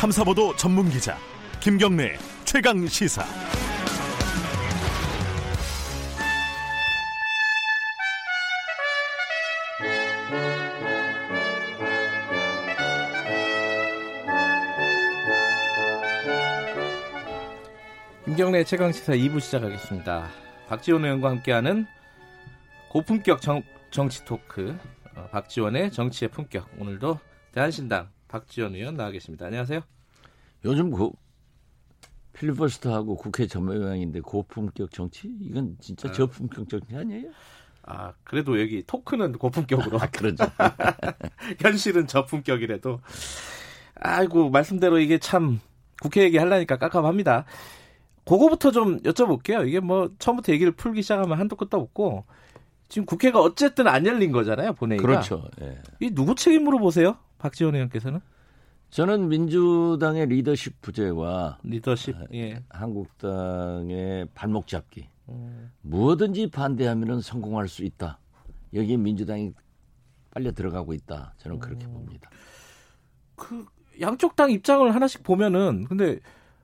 탐사보도 전문 기자 김경래 최강 시사. 김경래 최강 시사 2부 시작하겠습니다. 박지원 의원과 함께하는 고품격 정, 정치 토크 어, 박지원의 정치의 품격 오늘도 대한신당 박지원 의원 나와 계십니다. 안녕하세요. 요즘 그 필리버스터하고 국회 전모양인데 고품격 정치 이건 진짜 아. 저품격 정치 아니에요? 아 그래도 여기 토크는 고품격으로 아 그러죠. 현실은 저품격이라도 아이고 말씀대로 이게 참 국회 얘기 하려니까 깝깝합니다. 그거부터 좀 여쭤볼게요. 이게 뭐 처음부터 얘기를 풀기 시작하면 한도 끝도 없고 지금 국회가 어쨌든 안 열린 거잖아요 본회의가. 그렇죠. 예. 이 누구 책임으로 보세요? 박지원 의원께서는 저는 민주당의 리더십 부재와 리더십. 예. 한국당의 발목 잡기 음, 무엇든지 반대하면 성공할 수 있다. 여기에 민주당이 빨려 들어가고 있다. 저는 그렇게 봅니다. 그 양쪽 당 입장을 하나씩 보면은 근데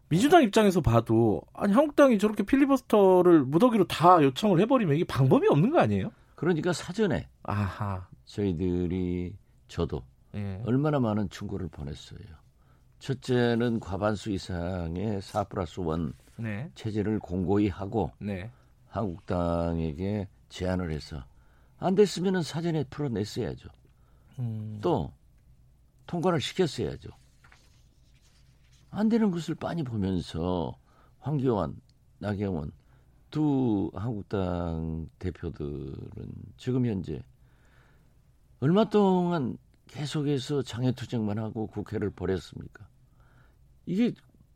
민주당 입장에서 봐도 아니 한국당이 저렇게 필리버스터를 무더기로 다 요청을 해버리면 이게 방법이 없는 거 아니에요? 그러니까 사전에 아하. 저희들이 저도 예. 얼마나 많은 충고를 보냈어요. 첫째는 과반수 이상의 4 플러스 1 네. 체제를 공고히 하고 네. 한국당에게 제안을 해서 안 됐으면 사전에 풀어냈어야죠. 음, 또 통과를 시켰어야죠. 안 되는 것을 빤히 보면서 황교안, 나경원 두 한국당 대표들은 지금 현재 얼마 동안 계속해서 장애투쟁만 하고 국회를 버렸습니까? 이게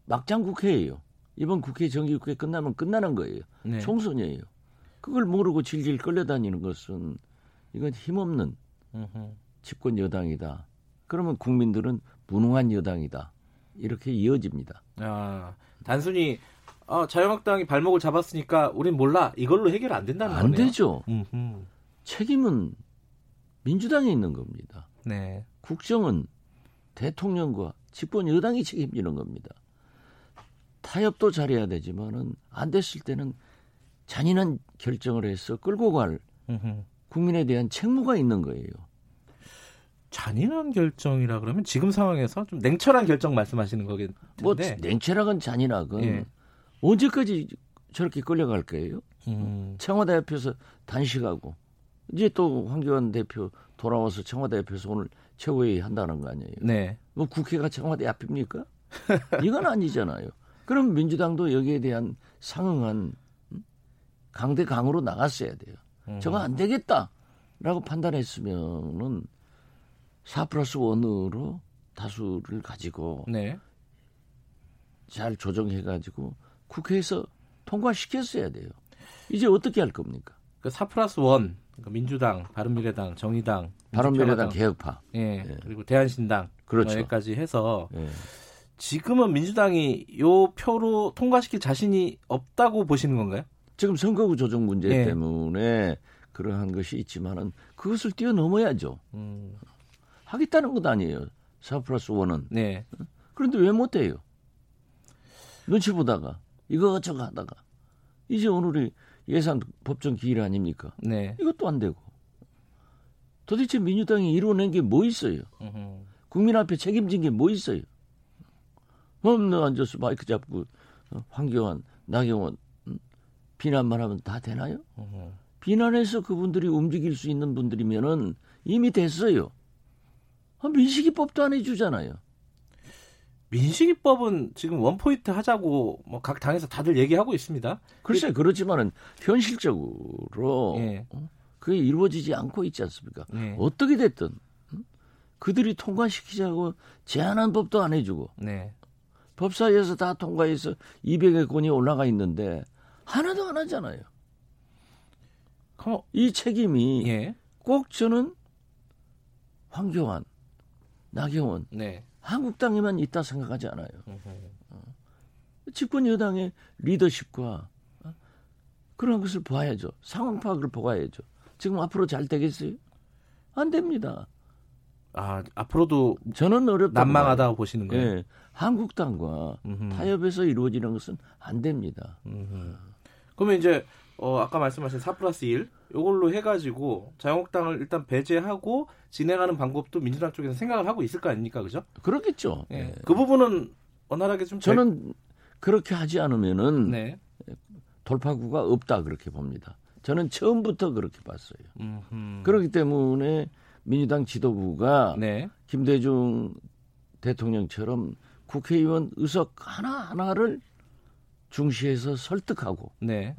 막장 국회예요. 이번 국회 정기국회 끝나면 끝나는 거예요. 네. 총선이에요. 그걸 모르고 질질 끌려다니는 것은 이건 힘없는. 집권 여당이다. 그러면 국민들은 무능한 여당이다. 이렇게 이어집니다. 아, 단순히 어, 자유한국당이 발목을 잡았으니까 우린 몰라 이걸로 해결 안 된다는 안 거네요. 되죠. 음흠. 책임은 민주당에 있는 겁니다. 네. 국정은 대통령과 집권 여당이 책임지는 겁니다. 타협도 잘해야 되지만은 안 됐을 때는 잔인한 결정을 해서 끌고 갈. 국민에 대한 책무가 있는 거예요. 잔인한 결정이라 그러면 지금 상황에서 좀 냉철한 결정 말씀하시는 거겠는데. 뭐 냉철하건 잔인하건 예. 언제까지 저렇게 끌려갈 거예요? 음, 청와대 앞에서 단식하고 이제 또 황교안 대표 돌아와서 청와대 앞에서 오늘 최고회의 한다는 거 아니에요? 네. 뭐 국회가 청와대 앞입니까? 이건 아니잖아요. 그럼 민주당도 여기에 대한 상응한 음? 강대 강으로 나갔어야 돼요. 음. 저거 안 되겠다라고 판단했으면은 4 플러스 1으로 다수를 가지고 네. 잘 조정해가지고 국회에서 통과시켰어야 돼요. 이제 어떻게 할 겁니까? 그4 플러스 1, 그러니까 민주당, 바른미래당, 정의당, 바른미래당 개혁파. 예, 예. 그리고 대한신당 그렇죠. 여기까지 해서 예. 지금은 민주당이 요 표로 통과시킬 자신이 없다고 보시는 건가요? 지금 선거구 조정 문제 예. 때문에 그러한 것이 있지만은 그것을 뛰어넘어야죠. 음, 하겠다는 것 아니에요. 4 플러스 1은. 네. 그런데 왜 못해요? 눈치 보다가 이거저거 하다가 이제 오늘이 예산 법정 기일 아닙니까? 네. 이것도 안 되고 도대체 민주당이 이뤄낸 게 뭐 있어요? 음흠. 국민 앞에 책임진 게 뭐 있어요? 없는 앉아서 마이크 잡고 어, 황교안, 나경원 음? 비난만 하면 다 되나요? 음흠. 비난해서 그분들이 움직일 수 있는 분들이면은 이미 됐어요. 아, 민식이법도 안 해주잖아요. 민식이법은 지금 원포인트 하자고 뭐 각 당에서 다들 얘기하고 있습니다. 글쎄 그렇지만은 현실적으로 예. 어? 그게 이루어지지 않고 있지 않습니까? 네. 어떻게 됐든 음? 그들이 통과시키자고 제안한 법도 안 해주고 네. 법사위에서 다 통과해서 200여 건이 올라가 있는데 하나도 안 하잖아요. 그럼 이 책임이 예. 꼭 저는 황교안, 나경원, 네. 한국당에만 있다 생각하지 않아요. 음흠. 집권 여당의 리더십과 어? 그런 것을 봐야죠. 상황 파악을 보아야죠. 지금 앞으로 잘 되겠어요? 안 됩니다. 아 앞으로도 저는 어렵다. 난망하다고 보시는 거예요. 예, 한국당과 음흠. 타협해서 이루어지는 것은 안 됩니다. 음흠. 그러면 이제 어, 아까 말씀하신 4 플러스 1 요걸로 해가지고 자유한국당을 일단 배제하고 진행하는 방법도 민주당 쪽에서 생각을 하고 있을 거 아닙니까, 그죠? 그렇겠죠. 예. 예. 그 부분은 원활하게 좀 저는 그렇게 하지 않으면은 네. 돌파구가 없다 그렇게 봅니다. 저는 처음부터 그렇게 봤어요. 음흠. 그렇기 때문에 민주당 지도부가 네. 김대중 대통령처럼 국회의원 의석 하나하나를 중시해서 설득하고 네.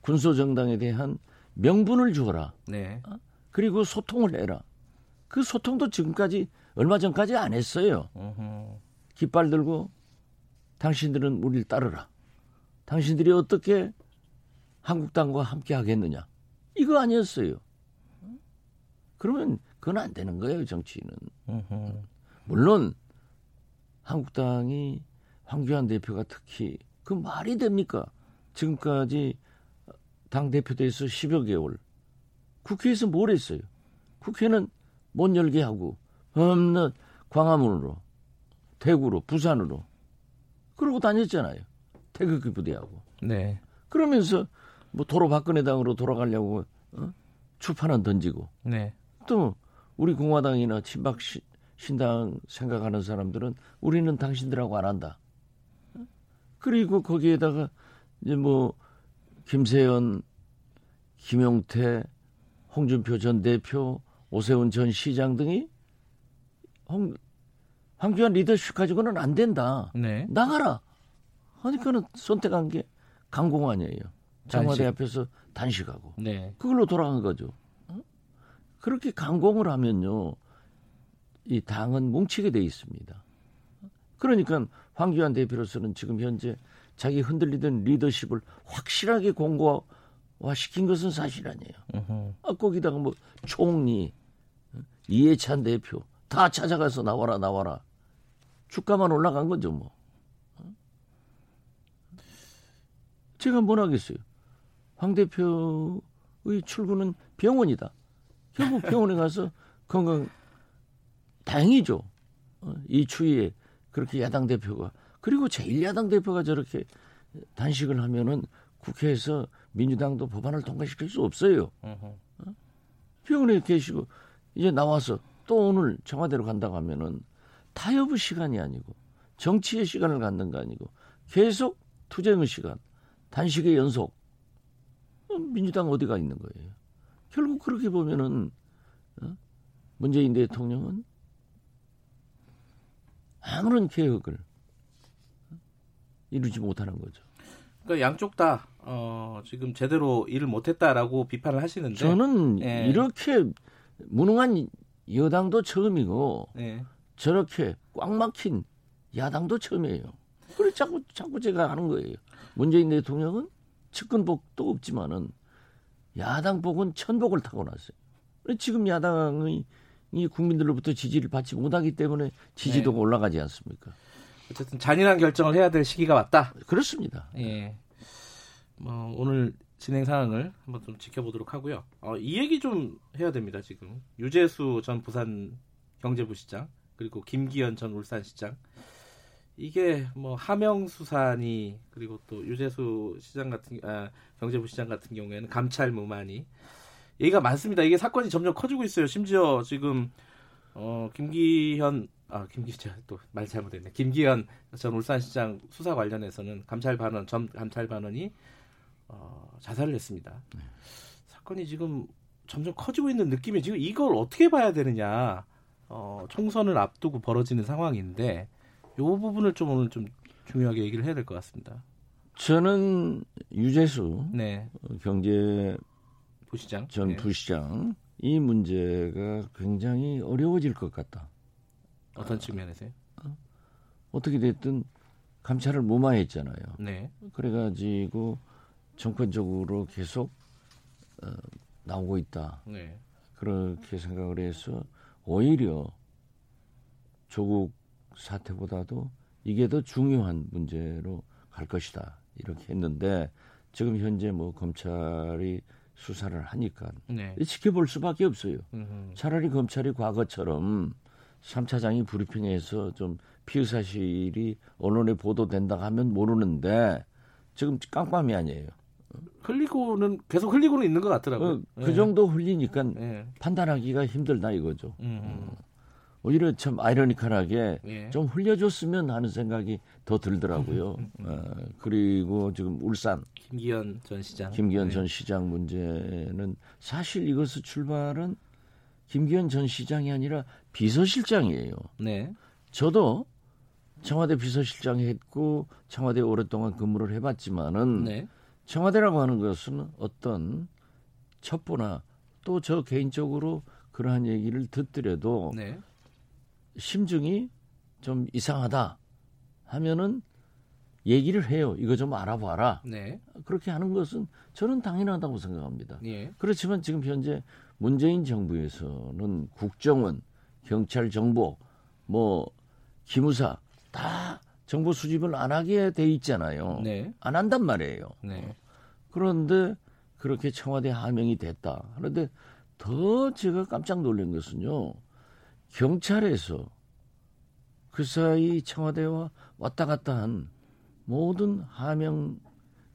군소정당에 대한 명분을 주어라. 네. 그리고 소통을 해라. 그 소통도 지금까지 얼마 전까지 안 했어요. 음흠. 깃발 들고 당신들은 우리를 따르라. 당신들이 어떻게 한국당과 함께 하겠느냐. 이거 아니었어요. 그러면 그건 안 되는 거예요, 정치인은. 음흠. 물론 한국당이 황교안 대표가 특히 그 말이 됩니까? 지금까지 당 대표 돼서 10여 개월 국회에서 뭘 했어요? 국회는 못 열게 하고 없는 광화문으로 대구로 부산으로 그러고 다녔잖아요. 태극기 부대하고 네. 그러면서 뭐 도로 박근혜 당으로 돌아가려고 어? 추판은 던지고 네. 또 우리 공화당이나 친박 시- 신당 생각하는 사람들은 우리는 당신들하고 안 한다. 그리고 거기에다가 이제 뭐 김세연, 김용태, 홍준표 전 대표, 오세훈 전 시장 등이 홍, 황교안 리더십 가지고는 안 된다. 네. 나가라. 하니까는 선택한 게 강공 아니에요. 청와대 단식. 앞에서 단식하고. 네. 그걸로 돌아간 거죠. 어? 그렇게 강공을 하면요, 이 당은 뭉치게 돼 있습니다. 그러니까 황교안 대표로서는 지금 현재 자기 흔들리던 리더십을 확실하게 공고화 시킨 것은 사실 아니에요. 아, 거기다가 뭐 총리, 어? 이해찬 대표 다 찾아가서 나와라 나와라. 주가만 올라간 거죠 뭐. 어? 제가 뭘 하겠어요. 황 대표의 출근은 병원이다. 결국 병원에 가서 건강 다행이죠. 어, 이 추위에 그렇게 야당 대표가 그리고 제1야당 대표가 저렇게 단식을 하면은 국회에서 민주당도 법안을 통과시킬 수 없어요. 음흠. 병원에 계시고 이제 나와서 또 오늘 청와대로 간다고 하면은 타협의 시간이 아니고 정치의 시간을 갖는 거 아니고 계속 투쟁의 시간, 단식의 연속. 어, 민주당 어디가 있는 거예요? 결국 그렇게 보면은 어? 문재인 대통령은 아무런 개혁을 이루지 못하는 거죠. 그러니까 양쪽 다 어, 지금 제대로 일을 못했다라고 비판을 하시는데. 저는 예. 이렇게 무능한 여당도 처음이고 네. 저렇게 꽉 막힌 야당도 처음이에요. 그래 자꾸 자꾸 제가 하는 거예요. 문재인 대통령은 측근복도 없지만은 야당복은 천복을 타고 났어요. 그래 지금 야당의 이 국민들로부터 지지를 받지 못하기 때문에 지지도가 네. 올라가지 않습니까? 어쨌든 잔인한 결정을 해야 될 시기가 왔다. 그렇습니다. 예. 뭐 오늘 진행 상황을 한번 좀 지켜보도록 하고요. 어, 이 얘기 좀 해야 됩니다. 지금 유재수 전 부산 경제부 시장 그리고 김기현 전 울산 시장 이게 뭐 하명 수사니 그리고 또 유재수 시장 같은 아, 경제부 시장 같은 경우에는 감찰 무마니 얘기가 많습니다. 이게 사건이 점점 커지고 있어요. 심지어 지금 어 김기현 아 김기현 또말 잘못했네. 김기현 전 울산시장 수사 관련해서는 감찰 반원 전 감찰 반원이 어, 자살을 했습니다. 사건이 지금 점점 커지고 있는 느낌이 지금 이걸 어떻게 봐야 되느냐. 어, 총선을 앞두고 벌어지는 상황인데 이 부분을 좀 오늘 좀 중요하게 얘기를 해야 될 것 같습니다. 저는 유재수 네, 경제 부시장. 전 네. 부시장 이 문제가 굉장히 어려워질 것 같다. 어떤 측면에서요? 어떻게 됐든 감찰을 무마했잖아요. 네, 그래가지고 정권적으로 계속 어, 나오고 있다. 네, 그렇게 생각을 해서 오히려 조국 사태보다도 이게 더 중요한 문제로 갈 것이다. 이렇게 했는데 지금 현재 뭐 검찰이 수사를 하니까 네. 지켜볼 수밖에 없어요. 음흠. 차라리 검찰이 과거처럼 3차장이 브리핑에서 좀 피의 사실이 언론에 보도된다 하면 모르는데 지금 깜깜이 아니에요. 흘리고는 계속 흘리고는 있는 것 같더라고요. 어, 그 정도 흘리니까 예. 판단하기가 힘들다 이거죠. 음, 오히려 참 아이러니컬하게 예. 좀 흘려줬으면 하는 생각이 더 들더라고요. 어, 그리고 지금 울산 김기현 전 시장. 김기현 네. 전 시장 문제는 사실 이것의 출발은 김기현 전 시장이 아니라 비서실장이에요. 네. 저도 청와대 비서실장 했고 청와대 오랫동안 근무를 해봤지만은 네. 청와대라고 하는 것은 어떤 첩보나 또 저 개인적으로 그러한 얘기를 듣더라도 네. 심증이 좀 이상하다 하면은 얘기를 해요. 이거 좀 알아봐라. 네. 그렇게 하는 것은 저는 당연하다고 생각합니다. 예. 그렇지만 지금 현재 문재인 정부에서는 국정원, 경찰 정보, 뭐 기무사 다 정보 수집을 안 하게 돼 있잖아요. 네. 안 한단 말이에요. 네. 그런데 그렇게 청와대 하명이 됐다. 그런데 더 제가 깜짝 놀란 것은요. 경찰에서 그 사이 청와대와 왔다 갔다 한 모든 하명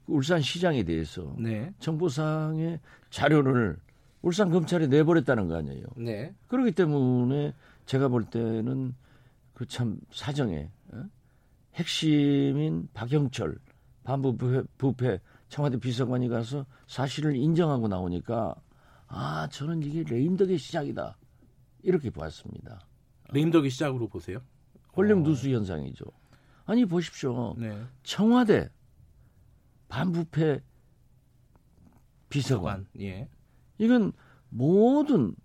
울산 시장에 대해서 네. 정보상의 자료를 울산 검찰에 내버렸다는 거 아니에요. 네. 그렇기 때문에 제가 볼 때는 그 참 사정에 어? 핵심인 박영철 반부부패 부패 청와대 비서관이 가서 사실을 인정하고 나오니까 아 저는 이게 레임덕의 시작이다 이렇게 보았습니다. 레임덕이 시작으로 보세요. 홀령 누수 현상이죠. 아니 보십시오. 네. 청와대 반부패 비서관 관. 예. 이건 모든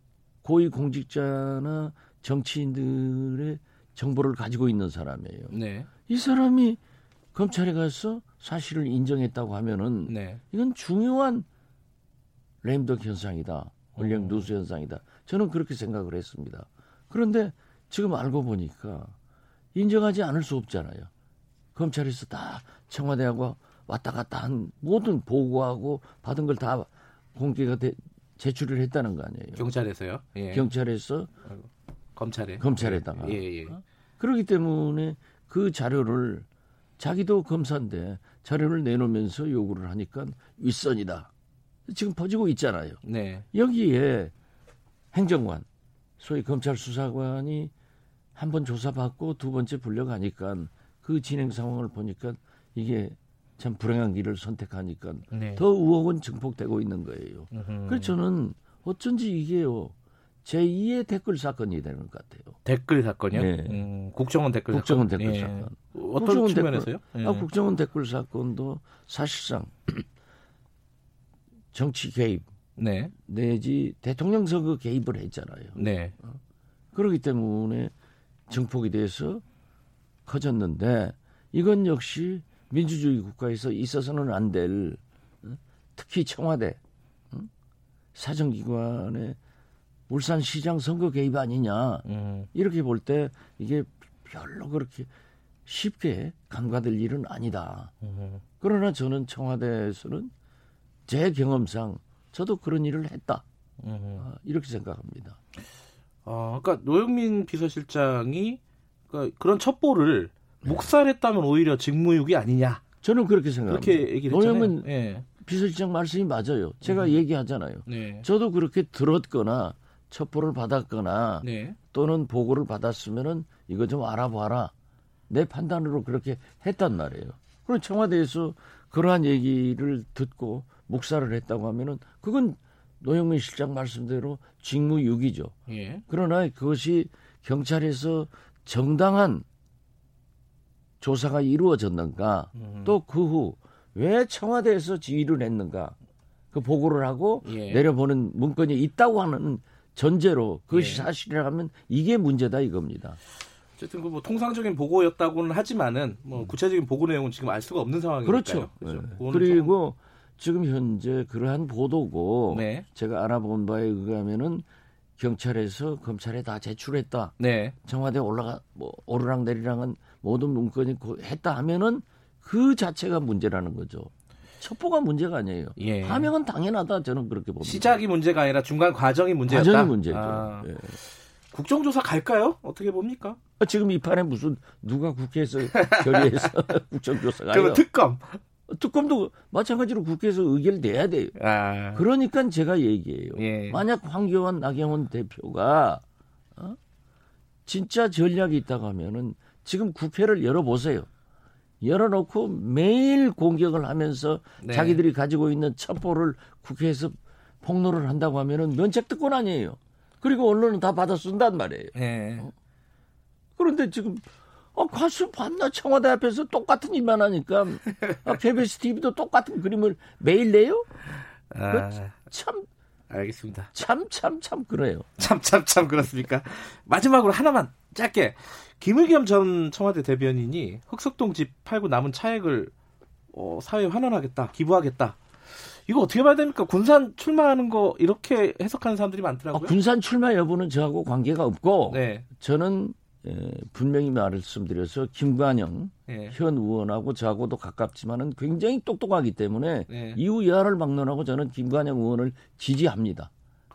고위 공직자나 정치인들의 정보를 가지고 있는 사람이에요. 네. 이 사람이 검찰에 가서 사실을 인정했다고 하면은 네. 이건 중요한 램덕 현상이다. 원령 어. 누수 현상이다. 저는 그렇게 생각을 했습니다. 그런데 지금 알고 보니까 인정하지 않을 수 없잖아요. 검찰에서 다 청와대하고 왔다 갔다 한 모든 보고하고 받은 걸 다 공개가 돼- 제출을 했다는 거 아니에요. 경찰에서요. 예. 경찰에서 검찰에. 검찰에다가. 예, 예. 그렇기 때문에 그 자료를 자기도 검사인데 자료를 내놓으면서 요구를 하니까 윗선이다. 지금 퍼지고 있잖아요. 네. 여기에 행정관, 소위 검찰 수사관이 한 번 조사받고 두 번째 불려가니까 그 진행 상황을 보니까 이게 참 불행한 길을 선택하니까 네. 더 의혹은 증폭되고 있는 거예요. 음흠. 그래서 저는 어쩐지 이게요 제2의 댓글 사건이 되는 것 같아요. 댓글 사건이요? 네. 음, 국정원 댓글 국정원 사건. 댓글 예. 사건. 어떤 국정원 측면에서요? 댓글, 예. 아, 국정원 댓글 사건도 사실상 정치 개입 네. 내지 대통령 선거 개입을 했잖아요. 네. 그렇기 때문에 증폭이 돼서 커졌는데 이건 역시 민주주의 국가에서 있어서는 안 될 특히 청와대 응? 사정기관의 울산시장 선거 개입 아니냐 음. 이렇게 볼 때 이게 별로 그렇게 쉽게 간과될 일은 아니다. 음. 그러나 저는 청와대에서는 제 경험상 저도 그런 일을 했다. 음. 아, 이렇게 생각합니다. 어, 그러니까 노영민 비서실장이 그러니까 그런 첩보를 묵살했다면 오히려 직무유기 아니냐 저는 그렇게 생각합니다. 그렇게 얘기를 했잖아요. 노영민 예. 비서실장 말씀이 맞아요. 제가 얘기하잖아요. 네. 저도 그렇게 들었거나 첩보를 받았거나 네. 또는 보고를 받았으면은 이거 좀 알아봐라. 내 판단으로 그렇게 했단 말이에요. 그럼 청와대에서 그러한 얘기를 듣고 묵살을 했다고 하면은 그건 노영민 실장 말씀대로 직무유기죠. 예. 그러나 그것이 경찰에서 정당한 조사가 이루어졌는가 음. 또그 후 왜 청와대에서 지휘를 했는가 그 보고를 하고 예. 내려보는 문건이 있다고 하는 전제로 그것이 예. 사실이라면 이게 문제다 이겁니다. 어쨌든 그 뭐 통상적인 보고였다고는 하지만은 뭐 구체적인 보고 내용은 지금 알 수가 없는 상황이니까요. 그렇죠. 그렇죠. 네. 그리고 지금 현재 그러한 보도고 네. 제가 알아본 바에 의하면은 경찰에서 검찰에 다 제출했다. 네. 청와대 올라가 뭐 오르락 내리락은 모든 문건이 고- 했다 하면은 그 자체가 문제라는 거죠. 첩보가 문제가 아니에요. 예. 하명은 당연하다 저는 그렇게 봅니다. 시작이 문제가 아니라 중간 과정이 문제였다. 과정이 문제죠. 아, 예. 국정조사 갈까요? 어떻게 봅니까? 아, 지금 이 판에 무슨 누가 국회에서 결의해서 국정조사가 그러면 특검. 특검도 마찬가지로 국회에서 의결 내야 돼요. 아, 그러니까 제가 얘기해요. 예. 만약 황교안, 나경원 대표가 어? 진짜 전략이 있다고 하면은 지금 국회를 열어보세요. 열어놓고 매일 공격을 하면서 네. 자기들이 가지고 있는 첩보를 국회에서 폭로를 한다고 하면은 면책특권 아니에요. 그리고 언론은 다 받아 쓴단 말이에요. 예. 그런데 지금 어, 가수 밤낮 청와대 앞에서 똑같은 일만 하니까 아, KBS TV도 똑같은 그림을 매일 내요? 아, 참, 알겠습니다. 참, 참, 참 그래요. 참, 참, 참, 그렇습니까? 마지막으로 하나만 짧게. 김의겸 전 청와대 대변인이 흑석동 집 팔고 남은 차액을 어, 사회에 환원하겠다, 기부하겠다. 이거 어떻게 봐야 됩니까? 군산 출마하는 거 이렇게 해석하는 사람들이 아, 많더라고요. 군산 출마 여부는 저하고 관계가 없고 네, 저는 에, 분명히 말씀드려서 김관영 예, 현 의원하고 저하고도 가깝지만은 굉장히 똑똑하기 때문에 네. 이후 여하를 막론하고 저는 김관영 의원을 지지합니다.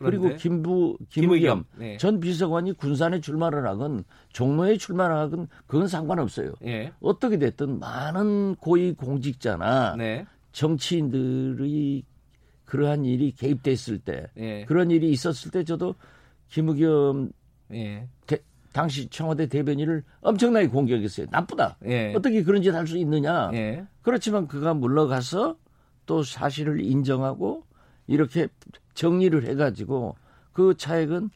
그리고 김부 김의겸, 네. 전 비서관이 군산에 출마를 하건 종로에 출마를 하건 그건 상관없어요. 예, 어떻게 됐든 많은 고위 공직자나 네, 정치인들이 그러한 일이 개입됐을 때 예, 그런 일이 있었을 때 저도 김의겸 예, 대- 당시 청와대 대변인을 엄청나게 공격했어요. 나쁘다. 예, 어떻게 그런 짓 할 수 있느냐. 예, 그렇지만 그가 물러가서 또 사실을 인정하고 이렇게 정리를 해가지고 그 차액은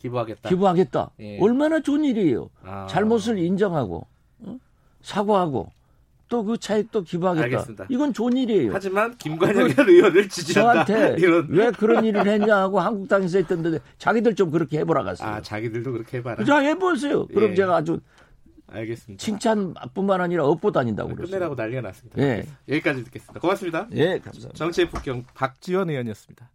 기부하겠다. 기부하겠다. 예. 얼마나 좋은 일이에요. 아. 잘못을 인정하고 어? 사과하고 또 그 차액도 기부하겠다. 알겠습니다. 이건 좋은 일이에요. 하지만 김관영 현 의원을 지지한다. 저한테 이런. 왜 그런 일을 했냐 하고 한국당에서 했던데 자기들 좀 그렇게 해보라 갔어요. 아, 자기들도 그렇게 해봐라. 자 해보세요. 그럼 예. 제가 아주 알겠습니다. 칭찬뿐만 아니라 업보 다닌다고 그랬어요. 끝내라고 난리가 났습니다. 예. 여기까지 듣겠습니다. 고맙습니다. 예, 감사합니다. 정치의 북경 박지원 의원이었습니다.